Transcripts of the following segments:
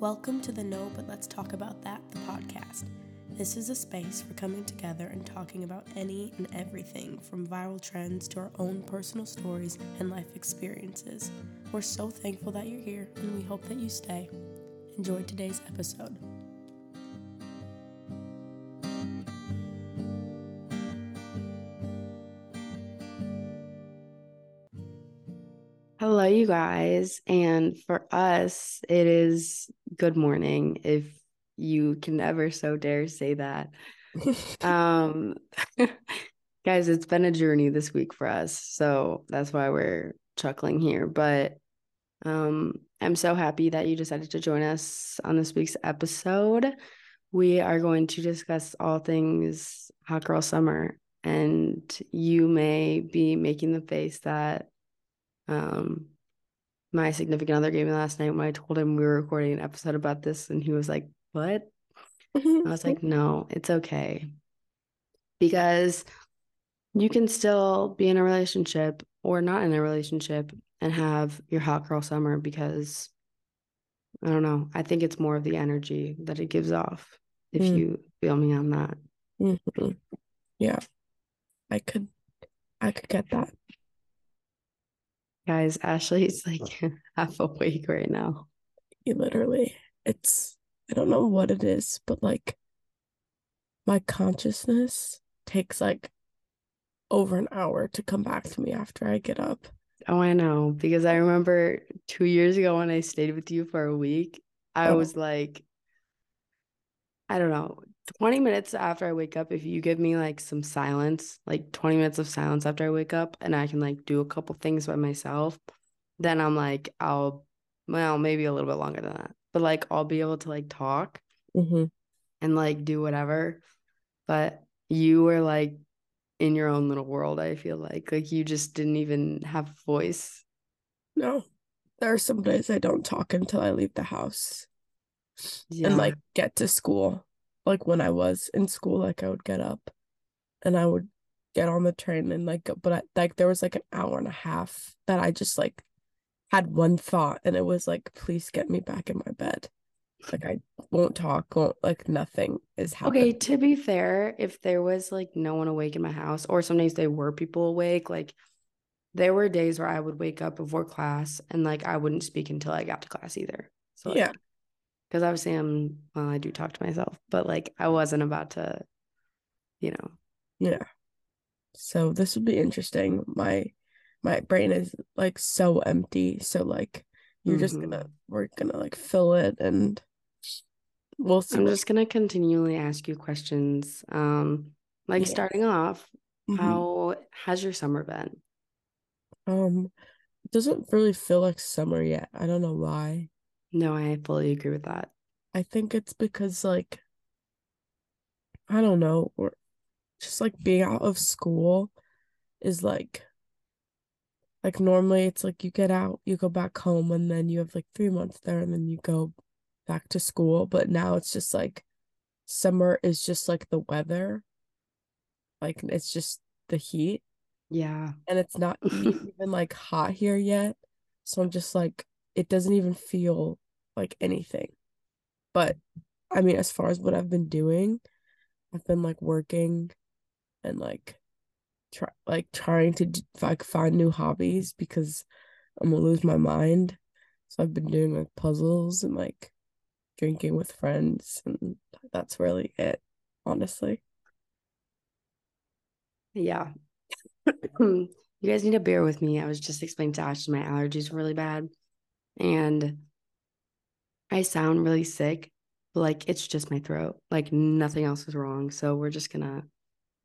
Welcome to the No But Let's Talk About That, the podcast. This is a space for coming together and talking about any and everything from viral trends to our own personal stories and life experiences. We're so thankful that you're here and we hope that you stay. Enjoy today's episode. Hello, you guys. And for us, it is good morning if you can ever so dare say that. um guys, it's been a journey this week for us. So that's why we're chuckling here. But um I'm so happy that you decided to join us on this week's episode. We are going to discuss all things hot girl summer. And you may be making the face that um my significant other gave me last night when I told him we were recording an episode about this and he was like, "What?" I was like, "No, it's okay." Because you can still be in a relationship or not in a relationship and have your hot girl summer because I don't know. I think it's more of the energy that it gives off if Mm. you feel me on that. Mhm. Yeah, I could, I could get that. Guys, Ashley's like half awake right now. Literally, it's, I don't know what it is, but like my consciousness takes like over an hour to come back to me after I get up. Oh, I know. Because I remember two years ago when I stayed with you for a week, I Oh. was like, I don't know, 20 minutes after I wake up, if you give me like some silence, like 20 minutes of silence after I wake up, and I can like do a couple things by myself, then I'm like, I'll, well, maybe a little bit longer than that, but like I'll be able to like talk Mm-hmm. and like do whatever. But you were like in your own little world, I feel like. Like you just didn't even have a voice. No, there are some days I don't talk until I leave the house Yeah. and like get to school. Like when I was in school, like I would get up and I would get on the train and like, but I, like there was like an hour and a half that I just like had one thought and it was like, please get me back in my bed. Like I won't talk, won't like nothing is happening. Okay, to be fair, if there was like no one awake in my house, or some days there were people awake, like there were days where I would wake up before class and like I wouldn't speak until I got to class either. So like, Yeah. Because obviously I'm well, I do talk to myself, but like I wasn't about to, you know. Yeah. So this would be interesting. My my brain is like so empty. So like you're just gonna Mhm. we're gonna like fill it and we'll see. I'm just gonna continually ask you questions. Um, like Yeah. starting off, Mhm. how has your summer been? Um it doesn't really feel like summer yet. I don't know why. No, I fully agree with that. I think it's because like I don't know, or just like being out of school is like like normally it's like you get out, you go back home and then you have like three months there and then you go back to school. But now it's just like summer is just like the weather. Like it's just the heat Yeah. and it's not even like hot here yet. So I'm just like, it doesn't even feel like anything. But I mean, as far as what I've been doing, I've been like working and like try like trying to like find new hobbies because I'm gonna lose my mind. So I've been doing like puzzles and like drinking with friends, and that's really it, honestly. Yeah. you guys need to bear with me. I was just explaining to Ash my allergies are really bad. And I sound really sick, but like it's just my throat. Like nothing else is wrong. So we're just gonna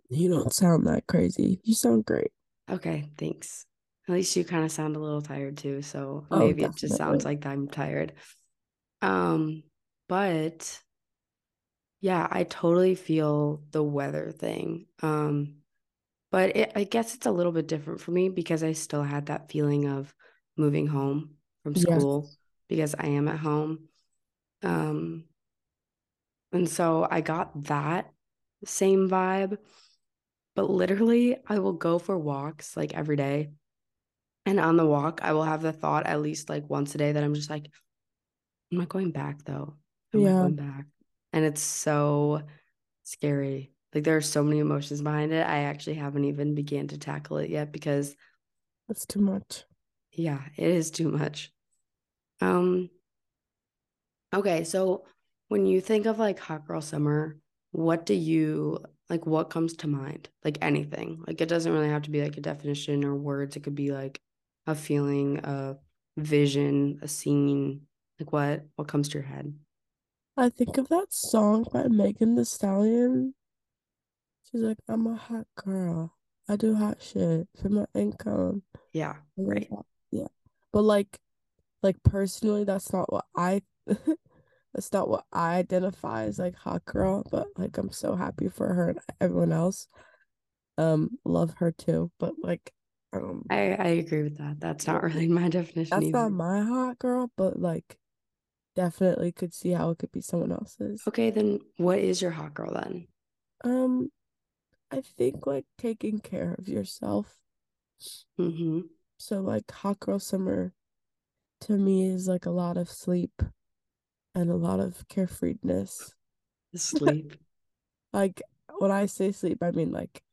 You don't sound that crazy. You sound great. okay, thanks. At least you kind of sound a little tired too. So Oh, maybe it just sounds like I'm tired. Um, but yeah, I totally feel the weather thing. Um, but it, I guess it's a little bit different for me because I still had that feeling of moving home from Yes. school because I am at home. Um, and so I got that same vibe, but literally I will go for walks like every day. And on the walk, I will have the thought at least like once a day that I'm just like, I'm not going back though. I'm Yeah. not going back. And it's so scary. Like there are so many emotions behind it. I actually haven't even began to tackle it yet because That's too much. yeah, it is too much. Um okay, so when you think of like hot girl summer, what do you like what comes to mind? Like anything. Like it doesn't really have to be like a definition or words. It could be like a feeling, a vision, a scene. Like what what comes to your head? I think of that song by Megan Thee Stallion. She's like, I'm a hot girl. I do hot shit for my income. Yeah, right. Yeah. But like like personally that's not what I that's not what I identify as like hot girl, but like I'm so happy for her and everyone else. Um, love her too. But like um I I agree with that. That's not really my definition that's not my hot girl, but like definitely could see how it could be someone else's. Okay, then what is your hot girl then? Um, I think like taking care of yourself. Mm-hmm. So like hot girl summer to me is like a lot of sleep and a lot of carefreeness. Sleep. Like when I say sleep, I mean like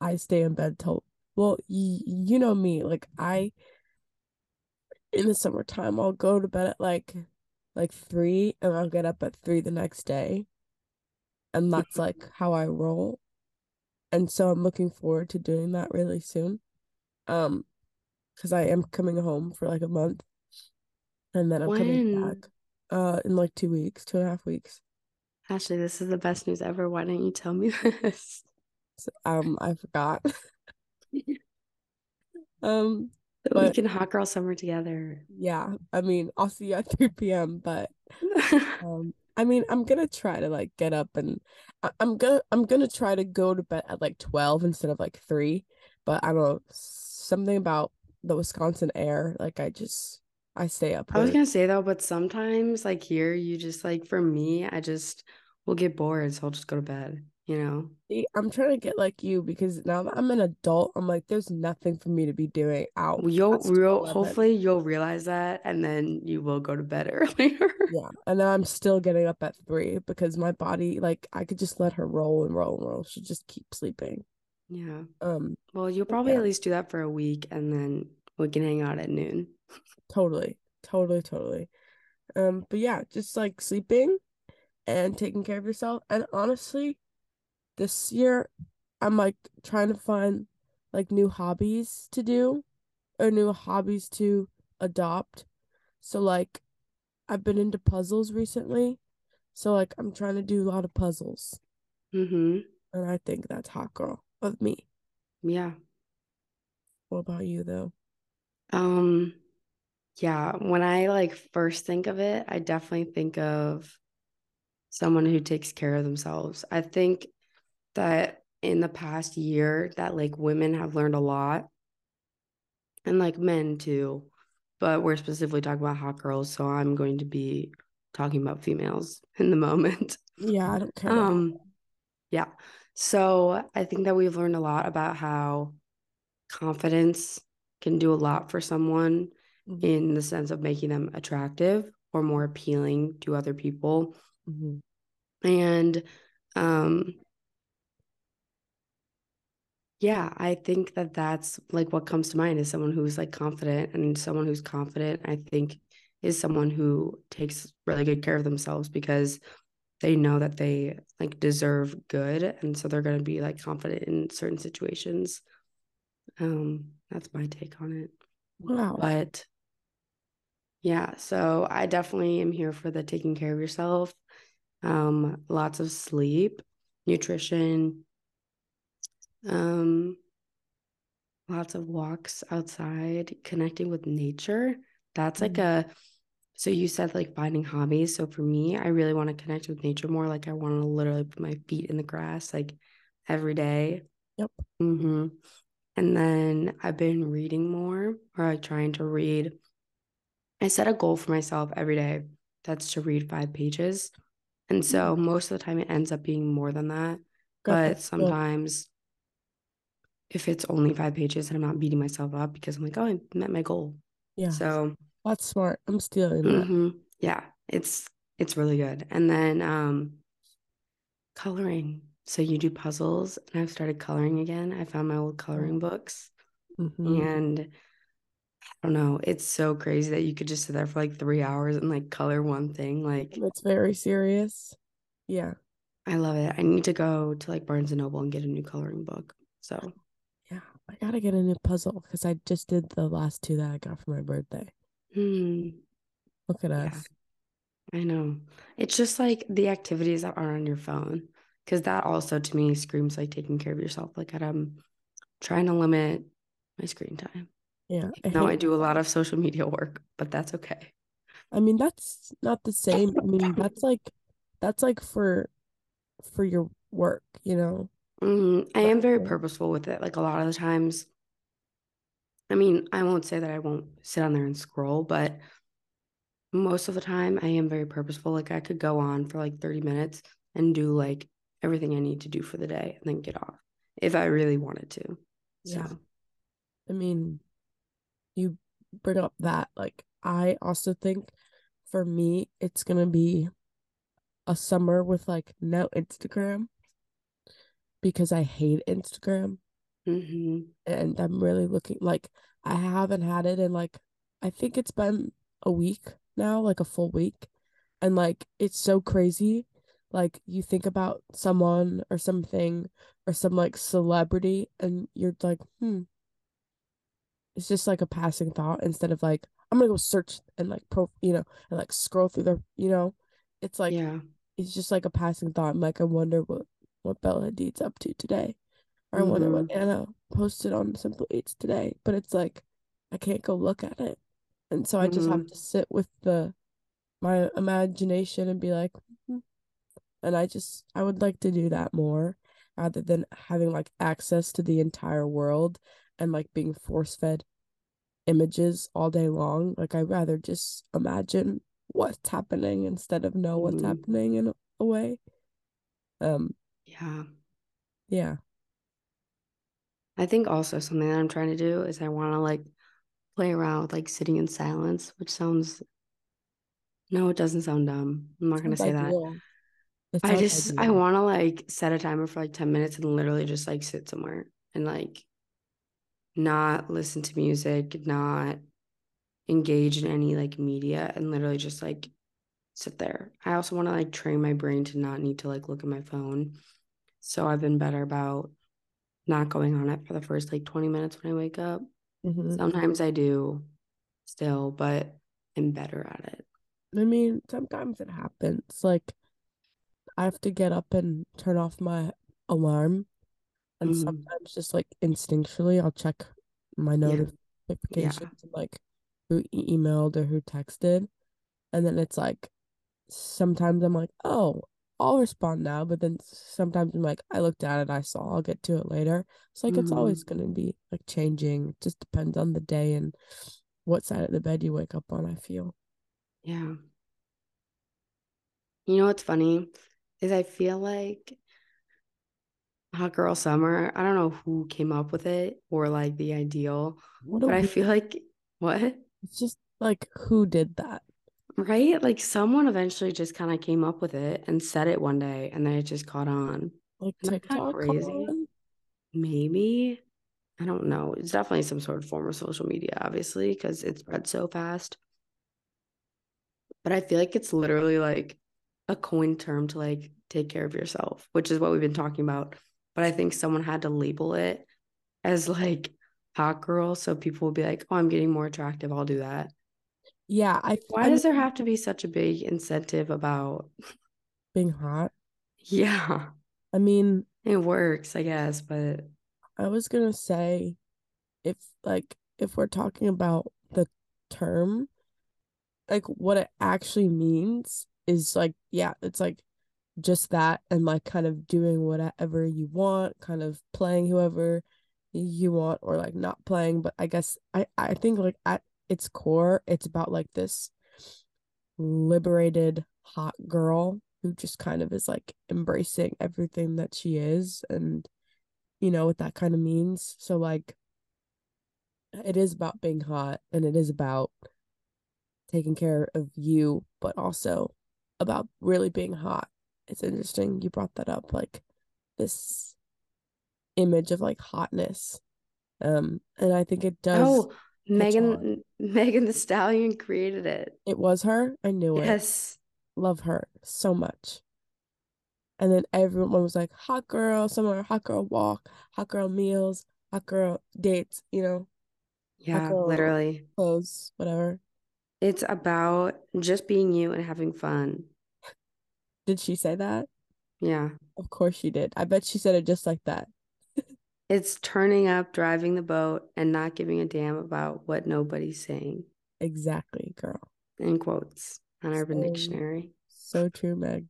I stay in bed till well, y you know me, like I in the summertime I'll go to bed at like like three and I'll get up at three the next day. And that's like how I roll. And so I'm looking forward to doing that really soon. Um, because I am coming home for like a month and then I'm coming back uh in like two weeks, two and a half weeks. Ashley, this is the best news ever. Why didn't you tell me this? So, um, I forgot. Um, So we can hot girl summer together. yeah, I mean, I'll see you at 3 p.m. But um, I mean, I'm gonna try to like get up and I- I'm gonna I'm gonna try to go to bed at like 12 instead of like 3. But I don't know, something about the Wisconsin air, like I just I stay up I was gonna say though, but sometimes like here, you just like for me, I just will get bored, so I'll just go to bed, you know? See, I'm trying to get like you because now that I'm an adult, I'm like, there's nothing for me to be doing out You'll, you'll hopefully you'll realize that and then you will go to bed earlier. Yeah, and then I'm still getting up at three because my body, like, I could just let her roll and roll and roll. She'll just keep sleeping. Yeah. Um, Well, you'll probably yeah, at least do that for a week and then we can hang out at noon. Totally, totally, totally. Um, but yeah, just like sleeping and taking care of yourself. And honestly, this year I'm like trying to find like new hobbies to do or new hobbies to adopt. So like I've been into puzzles recently. So like I'm trying to do a lot of puzzles. Mm-hmm. And I think that's hot girl of me. Yeah. What about you though? Um, yeah, when I like first think of it, I definitely think of someone who takes care of themselves. I think that in the past year that like women have learned a lot and like men too, but we're specifically talking about hot girls, so I'm going to be talking about females in the moment. Yeah, I don't care Um, yeah. So I think that we've learned a lot about how confidence can do a lot for someone In the sense of making them attractive or more appealing to other people. Mhm. And um yeah, I think that that's like what comes to mind is someone who's like confident and someone who's confident, I think is someone who takes really good care of themselves because they know that they like deserve good and so they're going to be like confident in certain situations. Um that's my take on it. Wow. But yeah, so I definitely am here for the taking care of yourself. Um, lots of sleep, nutrition, um, lots of walks outside, connecting with nature. That's like Mhm. a so you said like finding hobbies. So for me, I really want to connect with nature more. Like I want to literally put my feet in the grass like every day. Yep. hmm And then I've been reading more or like trying to read. I set a goal for myself every day that's to read five pages. And so most of the time it ends up being more than that. But sometimes if it's only five pages and I'm not beating myself up because I'm like, oh, I met my goal. Yeah, So that's smart. I'm stealing that. mhm. yeah, it's it's really good. And then um coloring. So you do puzzles and I've started coloring again. I found my old coloring books Mhm. and I don't know, it's so crazy that you could just sit there for like 3 hours and like color one thing. Like It's very serious. Yeah. I love it. I need to go to like Barnes and Noble and get a new coloring book. So Yeah. I gotta get a new puzzle because I just did the last two that I got for my birthday. hmm, Look at yeah, us. I know. It's just like the activities that are on your phone. Cause that also to me screams like taking care of yourself. Like I'm trying to limit my screen time. Yeah. I Now I do a lot of social media work, but that's okay. I mean, that's not the same. I mean, that's like that's like for for your work, you know. Mhm. I am very purposeful with it. Like a lot of the times, I mean, I won't say that I won't sit on there and scroll, but most of the time I am very purposeful. Like I could go on for like 30 minutes and do like everything I need to do for the day and then get off if I really wanted to. yeah. So, I mean, you bring up that like I also think for me it's gonna be a summer with like no Instagram because I hate Instagram mhm. and I'm really looking like I haven't had it in like I think it's been a week now, like a full week. And like it's so crazy. Like you think about someone or something or some like celebrity and you're like, hmm, it's just like a passing thought instead of like I'm gonna go search and like pro you know and like scroll through the you know it's like yeah. it's just like a passing thought. I'm like I wonder what what Bella Hadid's up to today. Or I wonder what Mhm. Ana posted on Simpleats today. But it's like I can't go look at it. And so I just have Mhm. to sit with the my imagination and be like "Hmm." and I just I would like to do that more rather than having like access to the entire world and like being force fed images all day long. Like I'd rather just imagine what's happening instead of know what's Mhm. happening in a way. Um, Yeah. yeah. I think also something that I'm trying to do is I want to like play around with like sitting in silence, which sounds no, it doesn't sound dumb. I'm not gonna say that. I just I want to like set a timer for like 10 minutes and literally just like sit somewhere and like not listen to music, not engage in any like media and literally just like sit there. I also want to like train my brain to not need to like look at my phone. So I've been better about not going on it for the first like 20 minutes when I wake up. hmm Sometimes I do still, but I'm better at it. I mean, sometimes it happens. Like I have to get up and turn off my alarm, and Mhm. sometimes just like instinctually, I'll check my Yeah. Yeah. and like who emailed or who texted, and then it's like sometimes I'm like, oh, I'll respond now, but then sometimes I'm like, I looked at it, I saw, I'll get to it later. It's like it's always hmm gonna be like changing. It just depends on the day and what side of the bed you wake up on, I feel. Yeah. You know what's funny is I feel like Hot Girl Summer, I don't know who came up with it or like the ideal, What but I feel like what? it's just like who did that? Right? Like someone eventually just kind of came up with it and said it one day and then it just caught on. Like Isn't that kind of TikTok crazy? Maybe. I don't know. It's definitely some sort of form of social media, obviously, because it spread so fast. But I feel like it's literally like a coined term to like take care of yourself, which is what we've been talking about. But I think someone had to label it as like hot girl. So people will be like, oh, I'm getting more attractive. I'll do that. Yeah, I Why I does there have to be such a big incentive about, being hot. yeah, I mean, it works, I guess, but I was gonna say if like if we're talking about the term, like what it actually means is like yeah, it's like just that and like kind of doing whatever you want, kind of playing whoever you want or like not playing, but I guess I I think like at its core, it's about like this liberated hot girl who just kind of is like embracing everything that she is and you know what that kind of means. So like it is about being hot and it is about taking care of you, but also about really being hot. It's interesting you brought that up, like this image of like hotness. Um, and I think it does. Oh, Megan Megan Thee Stallion created it. It was her. I knew yes. it. Yes. Love her so much. And then everyone was like, hot girl, somewhere, hot girl walk, hot girl meals, hot girl dates, you know? Yeah, literally. Clothes, whatever. It's about just being you and having fun. Did she say that? Yeah. Of course she did. I bet she said it just like that. it's turning up, driving the boat, and not giving a damn about what nobody's saying. Exactly, girl. In quotes on Urban Dictionary. So true, Meg.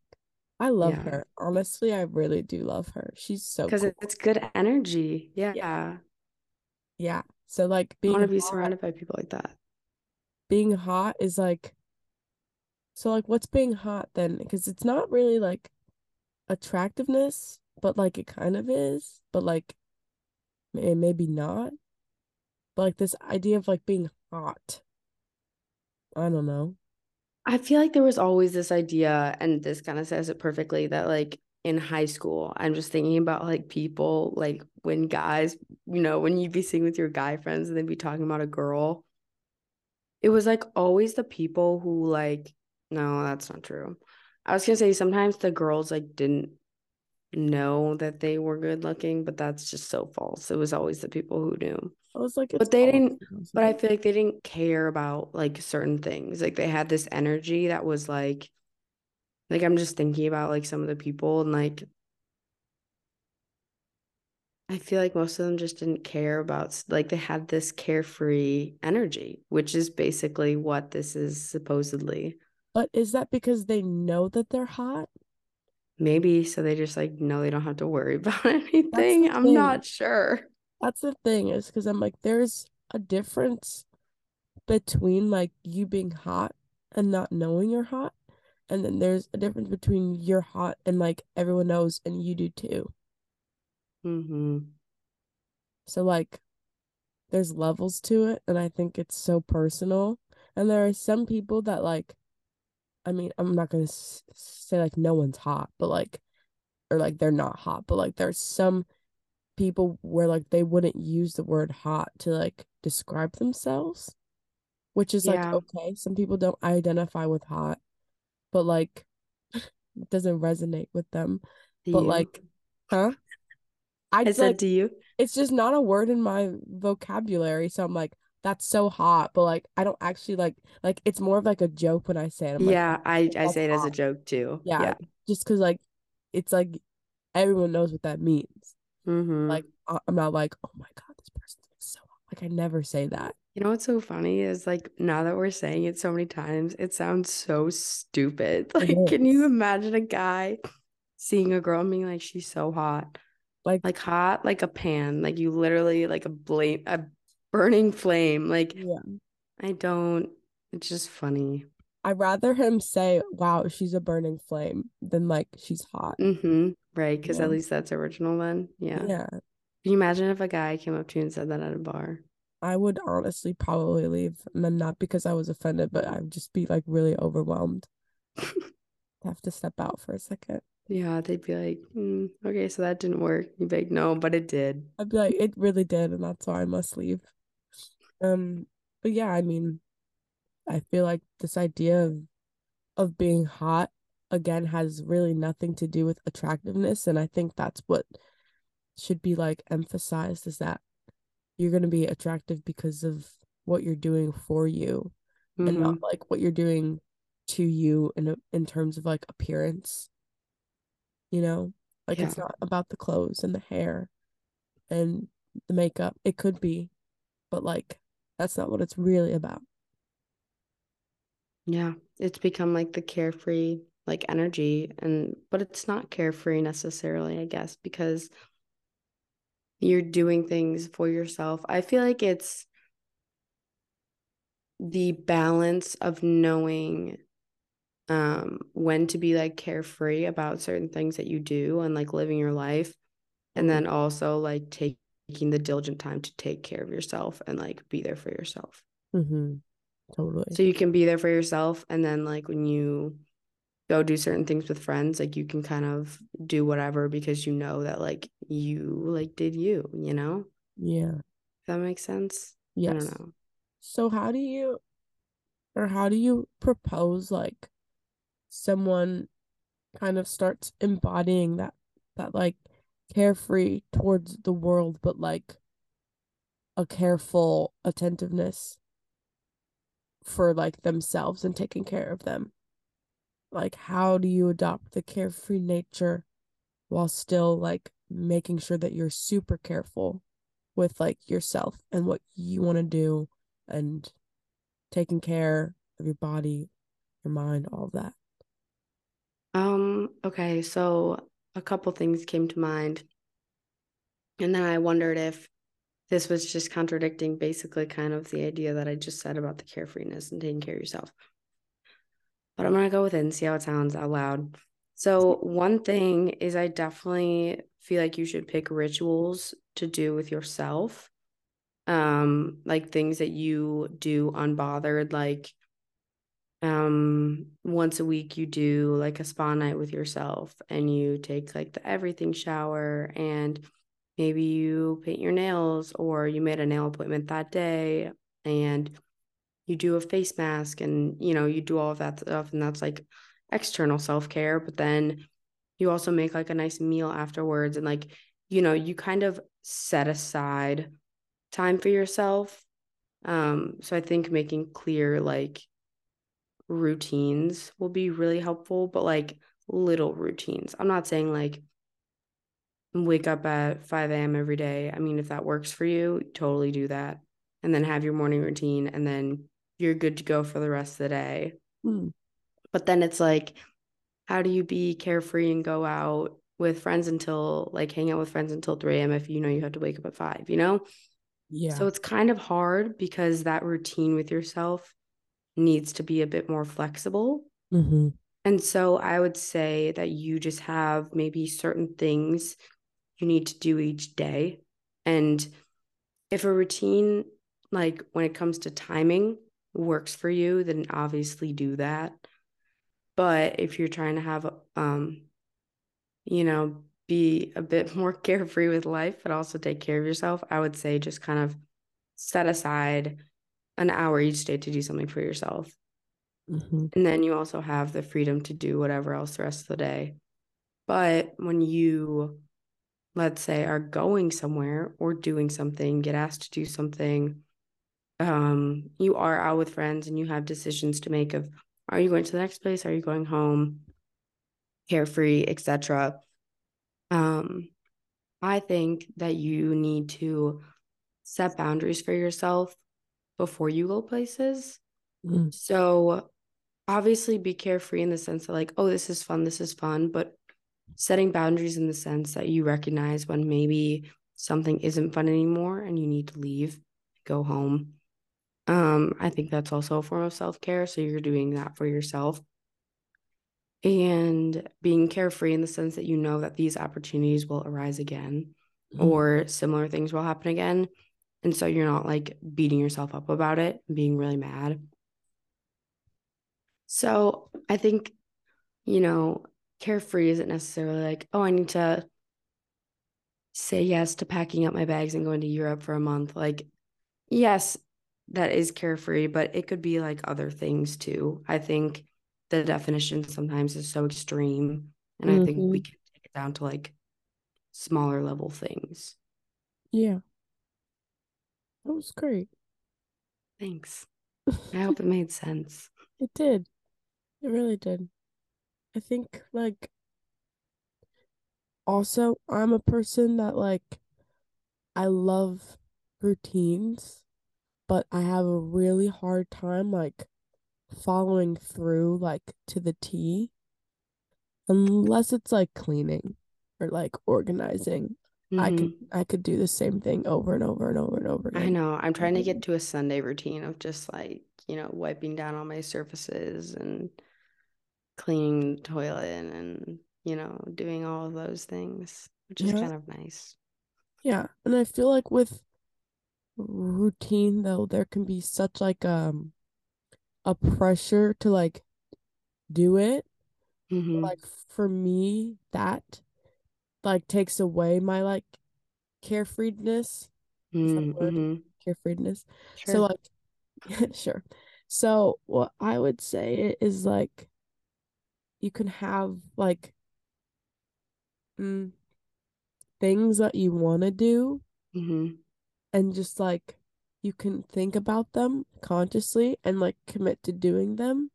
I love yeah. her. Honestly, I really do love her. She's so because cool. it's good energy. Yeah. yeah. Yeah. So like being I want to be surrounded by people like that. Being hot is like so like what's being hot then? Because it's not really like attractiveness, but like it kind of is, but like maybe not. But like this idea of like being hot. I don't know. I feel like there was always this idea, and this kind of says it perfectly, that like in high school, I'm just thinking about like people, like when guys, you know, when you'd be sitting with your guy friends and they'd be talking about a girl, it was like always the people who like, no, that's not true. I was gonna say sometimes the girls like didn't know that they were good looking, but that's just so false. It was always the people who knew. I was like, but they didn't. But I feel like they didn't care about like certain things. Like they had this energy that was like, like I'm just thinking about like some of the people and like, I feel like most of them just didn't care about like they had this carefree energy, which is basically what this is supposedly. But is that because they know that they're hot? Maybe so they just like know they don't have to worry about anything. I'm not sure. That's the thing is because I'm like, there's a difference between like you being hot and not knowing you're hot. And then there's a difference between you're hot and like everyone knows and you do too. Mm-hmm. So like there's levels to it and I think it's so personal. And there are some people that like I mean, I'm not going to say like no one's hot, but like or like they're not hot, but like there's some people where like they wouldn't use the word hot to like describe themselves, which is yeah. like okay. Some people don't identify with hot, but like it doesn't resonate with them. Do but you? like, huh? I, I said like, to you, it's just not a word in my vocabulary. So I'm like, that's so hot, but like I don't actually like like it's more of like a joke when I say it. I'm yeah, like, I I say it hot. as a joke too. Yeah, yeah. just because like it's like everyone knows what that means. Mm-hmm. Like I'm not like, oh my god, this person's so hot. like I never say that. You know what's so funny is like now that we're saying it so many times, it sounds so stupid. Like, can you imagine a guy seeing a girl and being like, she's so hot, like like hot like a pan, like you literally like a blame a burning flame. Like, yeah, I don't. It's just funny. I'd rather him say, "Wow, she's a burning flame," than like she's hot. Mm-hmm. Right, because yeah. at least that's original. Then, yeah. Yeah. Can you imagine if a guy came up to you and said that at a bar? I would honestly probably leave, and not because I was offended, but I'd just be like really overwhelmed. have to step out for a second. Yeah, they'd be like, mm, "Okay, so that didn't work." You'd be like, "No, but it did." I'd be like, "It really did, and that's why I must leave." Um, but yeah, I mean, I feel like this idea of of being hot again has really nothing to do with attractiveness and I think that's what should be like emphasized is that you're going to be attractive because of what you're doing for you mm-hmm. and not mm-hmm. like what you're doing to you in a, in terms of like appearance you know like yeah. it's not about the clothes and the hair and the makeup it could be but like that's not what it's really about yeah, it's become like the carefree like energy and but it's not carefree necessarily, I guess, because you're doing things for yourself. I feel like it's the balance of knowing um when to be like carefree about certain things that you do and like living your life and then also like taking the diligent time to take care of yourself and like be there for yourself. Mm-hmm. Totally. So you can be there for yourself and then like when you go do certain things with friends, like you can kind of do whatever because you know that like you like did you, you know? Yeah. If that makes sense? Yes. I don't know. So how do you or how do you propose like someone kind of starts embodying that that like carefree towards the world but like a careful attentiveness for like themselves and taking care of them. Like how do you adopt the carefree nature while still like making sure that you're super careful with like yourself and what you want to do and taking care of your body your mind all of that? Um, okay, so a couple things came to mind. And then I wondered if this was just contradicting basically kind of the idea that I just said about the carefreeness and taking care of yourself. But I'm gonna go with it and see how it sounds out loud. So one thing is I definitely feel like you should pick rituals to do with yourself. Um, like things that you do unbothered, like um once a week you do like a spa night with yourself and you take like the everything shower and maybe you paint your nails or you made a nail appointment that day and you do a face mask and you know you do all of that stuff and that's like external self-care but then you also make like a nice meal afterwards and like you know you kind of set aside time for yourself. Um so i think making clear like routines will be really helpful, but like little routines. I'm not saying like wake up at 5 a.m. every day. I mean, if that works for you, totally do that. And then have your morning routine, and then you're good to go for the rest of the day. Mm. But then it's like, how do you be carefree and go out with friends until like hang out with friends until 3 a.m. if you know you have to wake up at 5, you know? yeah So it's kind of hard because that routine with yourself needs to be a bit more flexible. mm-hmm. And so I would say that you just have maybe certain things you need to do each day. And if a routine, like when it comes to timing, works for you, then obviously do that. But if you're trying to have, um, you know, be a bit more carefree with life, but also take care of yourself, I would say just kind of set aside an hour each day to do something for yourself. Mm-hmm. And then you also have the freedom to do whatever else the rest of the day. But when you, let's say, are going somewhere or doing something, get asked to do something, um, you are out with friends and you have decisions to make of are you going to the next place? Are you going home? Carefree, etc. Um, I think that you need to set boundaries for yourself before you go places. Mm. So obviously be carefree in the sense that like, oh, this is fun, this is fun, but setting boundaries in the sense that you recognize when maybe something isn't fun anymore and you need to leave, go home. Um, I think that's also a form of self-care. So you're doing that for yourself. And being carefree in the sense that you know that these opportunities will arise again Mm-hmm. or similar things will happen again. And so you're not like beating yourself up about it, being really mad. So I think, you know, carefree isn't necessarily like, oh, I need to say yes to packing up my bags and going to Europe for a month. Like, yes, that is carefree, but it could be like other things too. I think the definition sometimes is so extreme. And I think we Mhm. can take it down to like smaller level things. yeah that was great Thanks. I hope it made sense. it did it really did i think like also i'm a person that like i love routines but i have a really hard time like following through like to the T unless it's like cleaning or like organizing I could. I could do the same thing over and over and over and over again. I know. I'm trying to get to a Sunday routine of just like, you know, wiping down all my surfaces and cleaning the toilet and, you know, doing all of those things, which is Yeah. kind of nice. Yeah, and I feel like with routine though there can be such like um a pressure to like do it. Mm-hmm. Like for me, that like takes away my like carefreeness. Is that a word? Mm-hmm. Carefreeness. So like sure. So what I would say is like you can have like mm, things that you want to do Mm-hmm. and just like you can think about them consciously and like commit to doing them.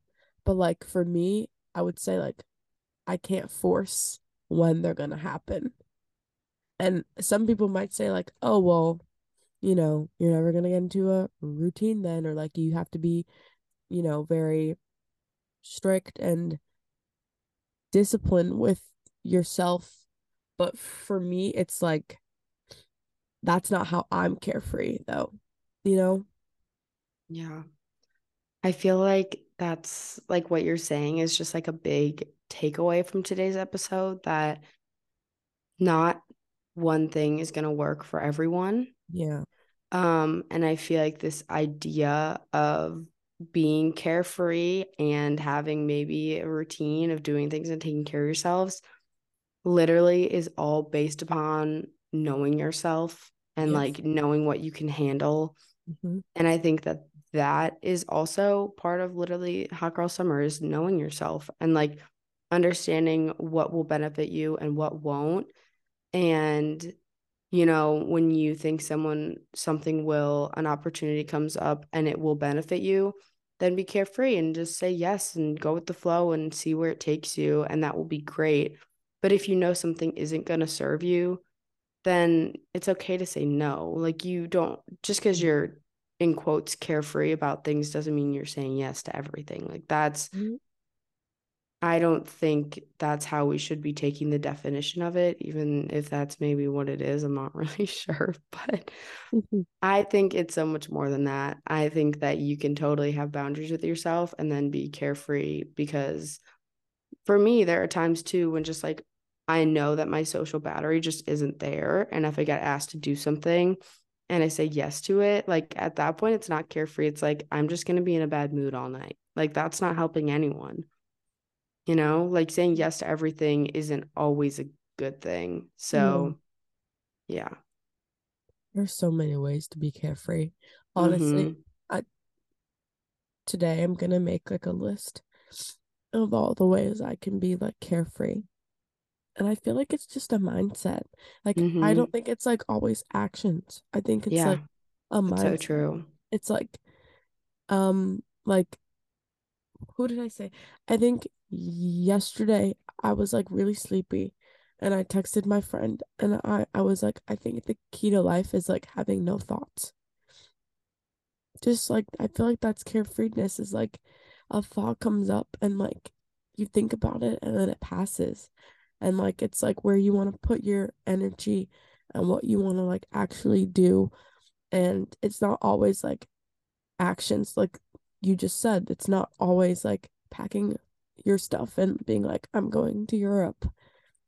But like for me, I would say like I can't force when they're gonna happen. And some people might say like, oh well, you know, you're never gonna get into a routine then, or like you have to be, you know, very strict and disciplined with yourself. But for me, it's like that's not how I'm carefree though, you know? Yeah. I feel like that's like what you're saying is just like a big takeaway from today's episode that not one thing is going to work for everyone. Yeah. Um, and I feel like this idea of being carefree and having maybe a routine of doing things and taking care of yourselves literally is all based upon knowing yourself and Yes. like knowing what you can handle. Mm-hmm. And I think that that is also part of literally Hot Girl Summer is knowing yourself and like understanding what will benefit you and what won't. And you know, when you think someone something will an opportunity comes up and it will benefit you, then be carefree and just say yes and go with the flow and see where it takes you and that will be great. But if you know something isn't going to serve you, then it's okay to say no. Like you don't just because you're in quotes carefree about things doesn't mean you're saying yes to everything. Like that's Mhm. I don't think that's how we should be taking the definition of it, even if that's maybe what it is. I'm not really sure, but Mhm. I think it's so much more than that. I think that you can totally have boundaries with yourself and then be carefree because for me, there are times too when just like I know that my social battery just isn't there. And if I get asked to do something and I say yes to it, like at that point, it's not carefree. It's like I'm just going to be in a bad mood all night. Like that's not helping anyone. You know, like saying yes to everything isn't always a good thing. So, yeah. There's so many ways to be carefree. Honestly, Mhm. I today I'm gonna make like a list of all the ways I can be like carefree. And I feel like it's just a mindset. Like I Mhm. don't think it's like always actions. I think it's Yeah. like a That's so true. It's like um like who did I say? I think yesterday I was like really sleepy and I texted my friend and I I was like I think the key to life is like having no thoughts. Just like I feel like that's carefreeness is like a thought comes up and like you think about it and then it passes. And like it's like where you want to put your energy and what you want to like actually do. And it's not always like actions like you just said. It's not always like packing your stuff and being like, I'm going to Europe.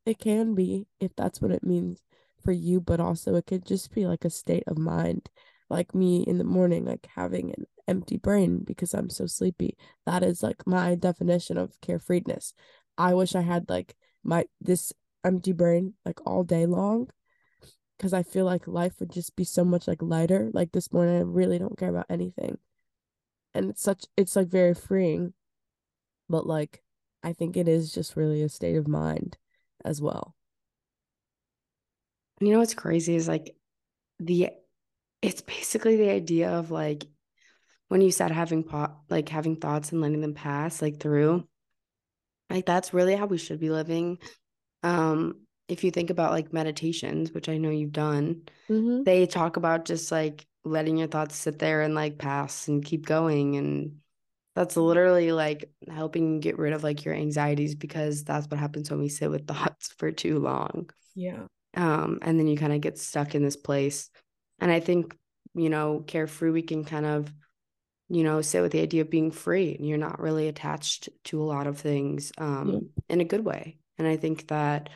It can be if that's what it means for you, but also it could just be like a state of mind. Like me in the morning, like having an empty brain because I'm so sleepy. That is like my definition of carefreeness. I wish I had like my this empty brain like all day long because I feel like life would just be so much like lighter. Like this morning, I really don't care about anything. And it's such, it's like very freeing, but like I think it is just really a state of mind as well. You know what's crazy is like the it's basically the idea of like when you said having pot like having thoughts and letting them pass like through like that's really how we should be living um if you think about like meditations which i know you've done Mm-hmm. they talk about just like letting your thoughts sit there and like pass and keep going and that's literally like helping get rid of like your anxieties because that's what happens when we sit with thoughts for too long Yeah. um and then you kind of get stuck in this place and i think you know carefree we can kind of you know sit with the idea of being free and you're not really attached to a lot of things um Yeah. in a good way and i think that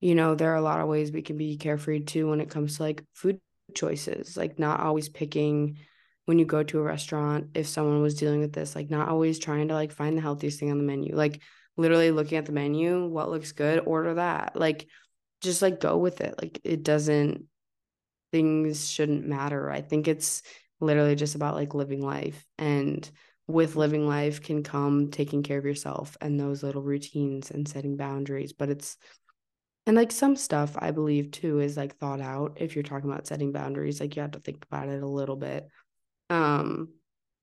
you know there are a lot of ways we can be carefree too when it comes to like food choices like not always picking when you go to a restaurant, if someone was dealing with this, like not always trying to like find the healthiest thing on the menu, like literally looking at the menu, what looks good, order that. Like just like go with it. Like it doesn't things shouldn't matter. I think it's literally just about like living life and with living life can come taking care of yourself and those little routines and setting boundaries, but it's and like some stuff I believe too is like thought out if you're talking about setting boundaries, like you have to think about it a little bit. Um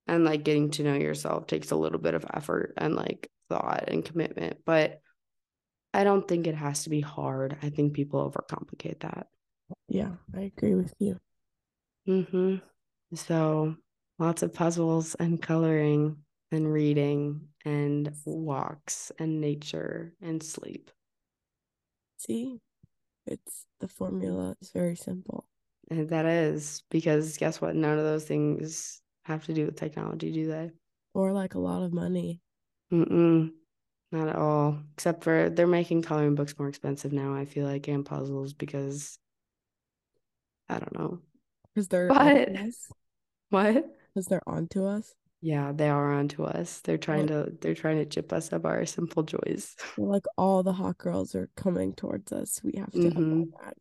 and like getting to know yourself takes a little bit of effort and like thought and commitment, but I don't think it has to be hard. I think people overcomplicate that. Yeah, I agree with you. Mhm. So, lots of puzzles and coloring and reading and walks and nature and sleep. See, it's the formula is very simple. And that is because guess what? None of those things have to do with technology, do they? Or like a lot of money. Mm-mm. Not at all. Except for they're making coloring books more expensive now, I feel like, and puzzles because I don't know. Because they're But what? Because they're onto us. Yeah, they are onto us. They're trying to they're trying to chip us of our simple joys. Like all the hot girls are coming towards us. We have to Mhm. that.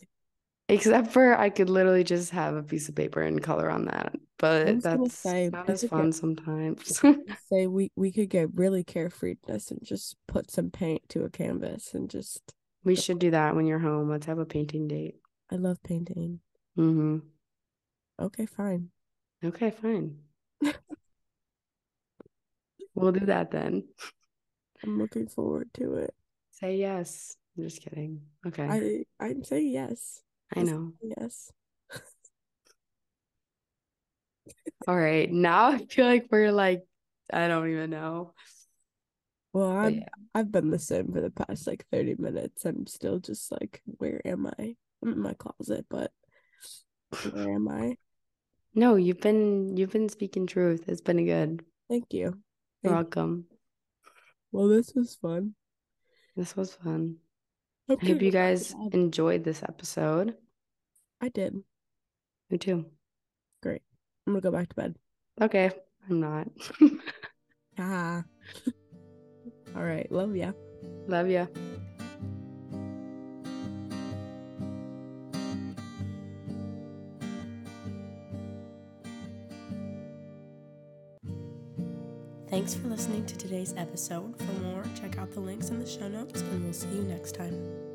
Except for I could literally just have a piece of paper and color on that. But that's say not as fun sometimes. say we we could get really carefreeness and just put some paint to a canvas and just We should do that when you're home. Let's have a painting date. I love painting. hmm Okay, fine. Okay, fine. We'll do that then. I'm looking forward to it. Say yes. I'm just kidding. Okay. I I'd say yes. I know. Yes. All right. Now I feel like we're like, I don't even know. Well, I'm yeah. I've been the same for the past like 30 minutes. I'm still just like, where am I? I'm in my closet, but where am I? No, you've been you've been speaking truth. It's been good. Thank you. You're welcome. Well, this was fun. This was fun. I'm I hope you go back to guys bed. enjoyed this episode. I did. Me too. Great. I'm gonna go back to bed. Okay. I'm not. Ah. All right. Love ya. Love ya. Thanks for listening to today's episode. For more, check out the links in the show notes, and we'll see you next time.